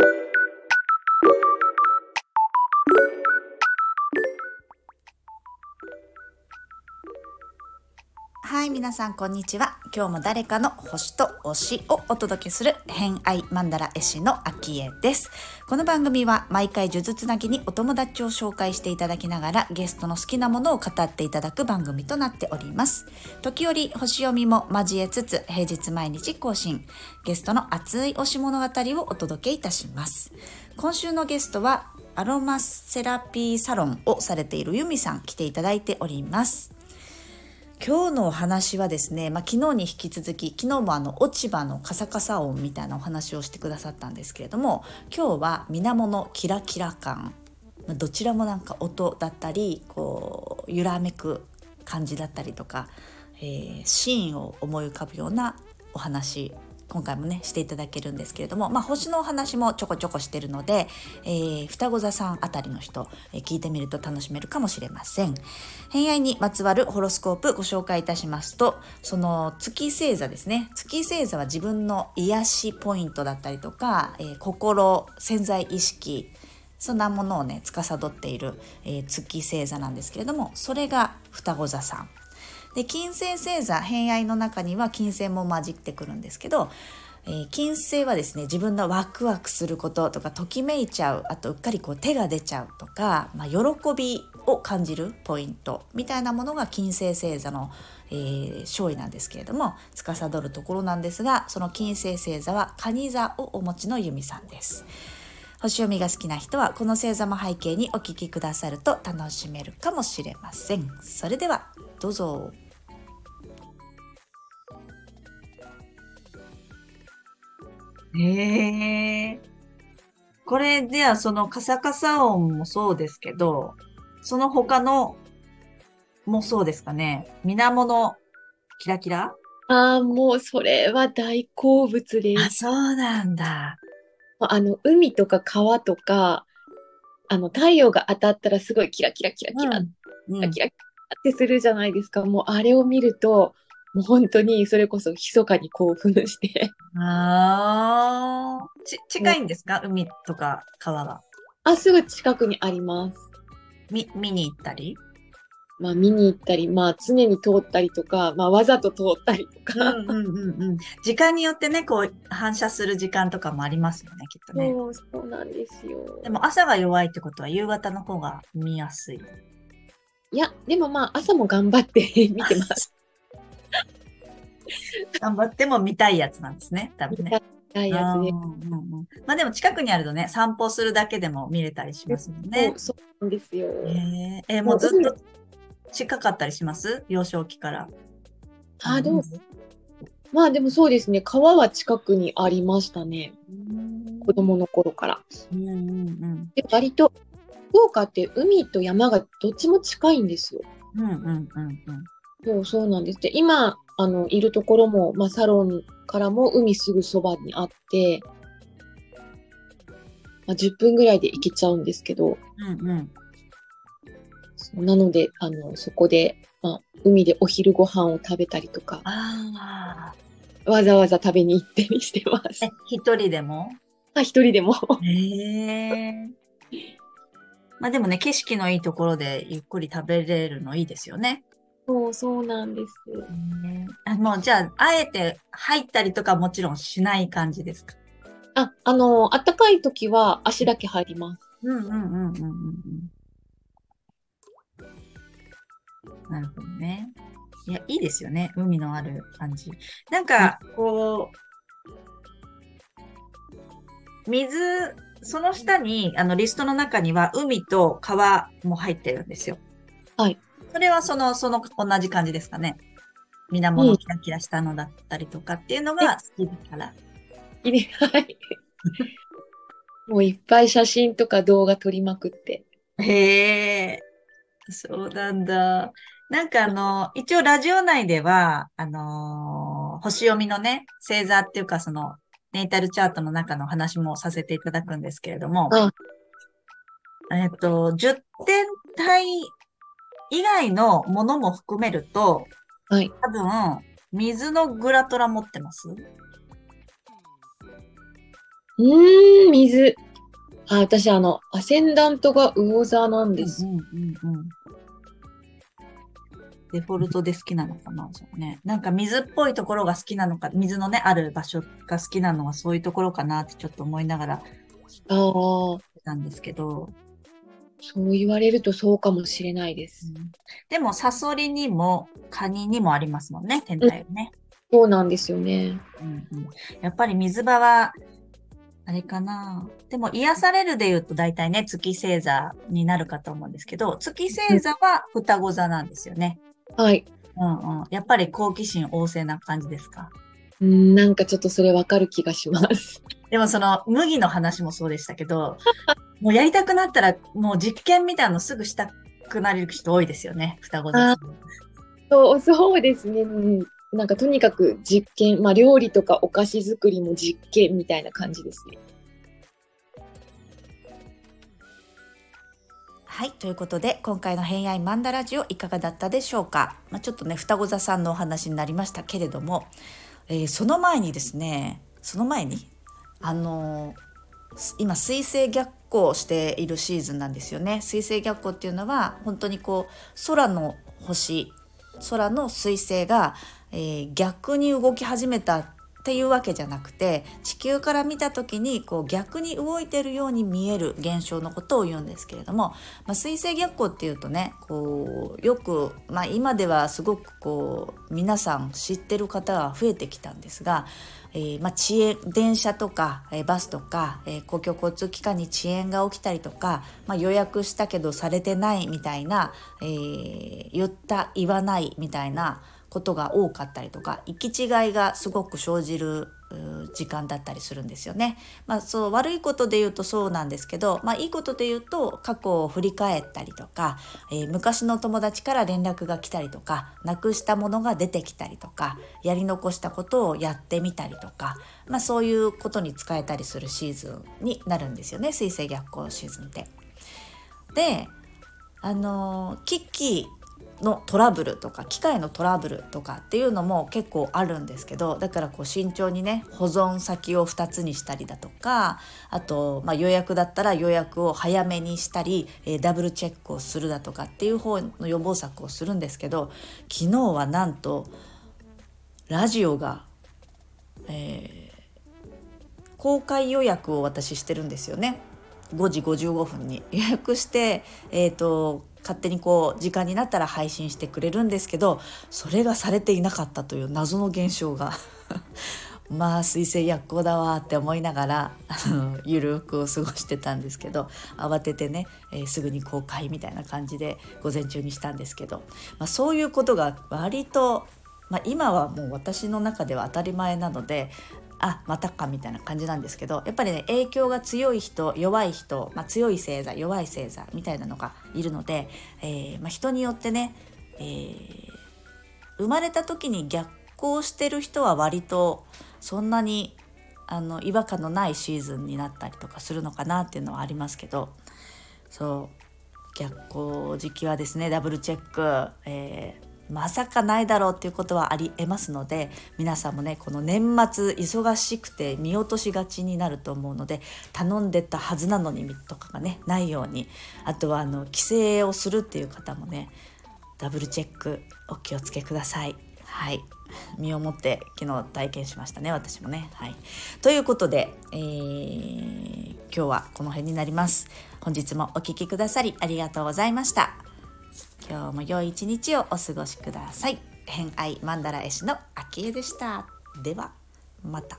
thank you はい、皆さんこんにちは。今日も誰かの星と推しをお届けする偏愛マンダラ絵師のアキエです。この番組は毎回呪術つなぎにお友達を紹介していただきながらゲストの好きなものを語っていただく番組となっております。時折星読みも交えつつ平日毎日更新、ゲストの熱い推し物語をお届けいたします。今週のゲストはアロマセラピーサロンをされているユミさん来ていただいております。今日のお話はですね、まあ、昨日に引き続き昨日もあの落ち葉のカサカサ音みたいなお話をしてくださったんですけれども今日は水面のキラキラ感どちらもなんか音だったりこう揺らめく感じだったりとか、えー、シーンを思い浮かぶようなお話今回もねしていただけるんですけれども、まあ、星のお話もちょこちょこしてるので、えー、双子座さんあたりの人、えー、聞いてみると楽しめるかもしれません。偏愛にまつわるホロスコープご紹介いたしますとその月星座ですね。月星座は自分の癒しポイントだったりとか、えー、心潜在意識そんなものをね司っている、えー、月星座なんですけれどもそれが双子座さん。で金星星座偏愛の中には金星も混じってくるんですけど、えー、金星はですね自分のワクワクすることとかときめいちゃうあとうっかりこう手が出ちゃうとか、まあ、喜びを感じるポイントみたいなものが金星星座の、えー、勝利なんですけれども司るところなんですがその金星星座は蟹座をお持ちの由美さんです。星読みが好きな人はこの星座も背景にお聞きくださると楽しめるかもしれません。それではどうぞ。へえ。これではそのカサカサ音もそうですけど、その他のもそうですかね。水面キラキラ？ああ、もうそれは大好物であ、そうなんだ。あの、海とか川とか、あの、太陽が当たったらすごいキラキラキラキラ、うんキラキラってするじゃないですか。もうあれを見ると、もう本当にそれこそ密かに興奮してああ。ち、近いんですか？海とか川は。あ、すぐ近くにあります。み、見に行ったり？まあ見に行ったり、まあ常に通ったりとか、まあわざと通ったりとか。うんうんうんうん。時間によってね、こう反射する時間とかもありますよね、きっとね。そう、そうなんですよ。でも朝が弱いってことは夕方の方が見やすい。いや、でもまあ朝も頑張って 見てます。頑張っても見たいやつなんですね、多分ね。見たいやつで。まあでも近くにあるとね、散歩するだけでも見れたりしますもんね。そうなんですよ。えー、えー、もうずっと近かったりします？幼少期から。あ、でも、まあでもそうですね、川は近くにありましたね。子供の頃から。うんうんうん、で割と福岡って海と山がどっちも近いんですよ。うんうんうんうん。そうそうなんです。で今あの、いるところも、まあ、サロンからも海すぐそばにあって、まあ、10分ぐらいで行けちゃうんですけど、うんうん、なので、あの、そこで、まあ、海でお昼ご飯を食べたりとか、わざわざ食べに行ってにしてます。一人でも？あ、一人でも。へえ。まあでもね、景色のいいところでゆっくり食べれるのいいですよね。そう、そうなんです。ね、あもう、じゃあ、あえて入ったりとかもちろんしない感じですか？あ、あの、暖かい時は足だけ入ります。うんうんうんうんうんうん。なるほどね。いや、いいですよね。海のある感じ。なんか、こう、水、その下に、あの、リストの中には海と川も入ってるんですよ。はい。それはその、その、同じ感じですかね。水面キラキラしたのだったりとかっていうのが好きだから。いいはい。もういっぱい写真とか動画撮りまくって。へえ、そうなんだ。なんかあの、一応ラジオ内では、あのー、星読みのね、星座っていうかその、ネイタルチャートの中の話もさせていただくんですけれども、えっと、10点体以外のものも含めると、はい。多分、水のグラトラ持ってます？うん、水。あ、私、あの、アセンダントが魚座なんです。うんうんうん。デフォルトで好きなのかなじゃあね。なんか水っぽいところが好きなのか、水のね、ある場所が好きなのはそういうところかなってちょっと思いながらああ、そなんですけど、う言われるとそうかもしれないです。でも、サソリにもカニにもありますもんね、天体はね。そうなんですよね。うんうん、やっぱり水場は、あれかな。でも、癒されるで言うと大体ね、月星座になるかと思うんですけど、月星座は双子座なんですよね。はい。うんうん。やっぱり好奇心旺盛な感じですか？うん、なんかちょっとそれわかる気がします。でもその麦の話もそうでしたけど、もうやりたくなったらもう実験みたいなのすぐしたくなれる人多いですよね、双子座。そう、そうですね。うんなんかとにかく実験、まあ料理とかお菓子作りも実験みたいな感じですね。はい。ということで、今回の偏愛マンダラジオいかがだったでしょうか？まあ、ちょっとね、双子座さんのお話になりましたけれども、えーその前にですね、その前に、あのー今、水星逆行しているシーズンなんですよね。水星逆行っていうのは、本当にこう、空の星、空の水星が、えー逆に動き始めたっていうわけじゃなくて地球から見た時にこう逆に動いてるように見える現象のことを言うんですけれども、まあ、水星逆行っていうとねこうよく、まあ、今ではすごくこう皆さん知ってる方が増えてきたんですが、えーまあ、遅延電車とか、えーバスとか、えー公共交通機関に遅延が起きたりとか、まあ、予約したけどされてないみたいな、えー言った言わないみたいなことが多かったりとか行き違いがすごく生じる時間だったりするんですよね。まあ、そう悪いことで言うとそうなんですけど、まあ、いいことで言うと過去を振り返ったりとか、えー昔の友達から連絡が来たりとかなくしたものが出てきたりとかやり残したことをやってみたりとか、まあ、そういうことに使えたりするシーズンになるんですよね水星逆行シーズンって。であのーキッキーのトラブルとか機械のトラブルとかっていうのも結構あるんですけどだからこう慎重にね保存先を2つにしたりだとかあと、まあ、予約だったら予約を早めにしたり、えーダブルチェックをするだとかっていう方の予防策をするんですけど昨日はなんとラジオが、えー公開予約を私してるんですよね。5時55分に予約して、えー、と勝手にこう時間になったら配信してくれるんですけどそれがされていなかったという謎の現象が まあ水星逆行だわって思いながらあの ゆるく過ごしてたんですけど慌ててね、えーすぐに公開みたいな感じで午前中にしたんですけど、まあ、そういうことが割と、まあ、今はもう私の中では当たり前なのであまたかみたいな感じなんですけどやっぱりね影響が強い人弱い人、まあ、強い星座弱い星座みたいなのがいるので、えーまあ、人によってね、えー生まれた時に逆行してる人は割とそんなにあの違和感のないシーズンになったりとかするのかなっていうのはありますけどそう逆行時期はですねダブルチェック、えーまさかないだろうっていうことはありえますので皆さんもねこの年末忙しくて見落としがちになると思うので頼んでたはずなのにとかがねないようにあとはあの帰省をするっていう方もねダブルチェックお気をつけください。はい身をもって昨日体験しましたね私もね。はい、ということで、えー今日はこの辺になります。本日もお聞きくださりありがとうございました。今日も良い一日をお過ごしください。偏愛マンダラ絵師の秋江でした。ではまた。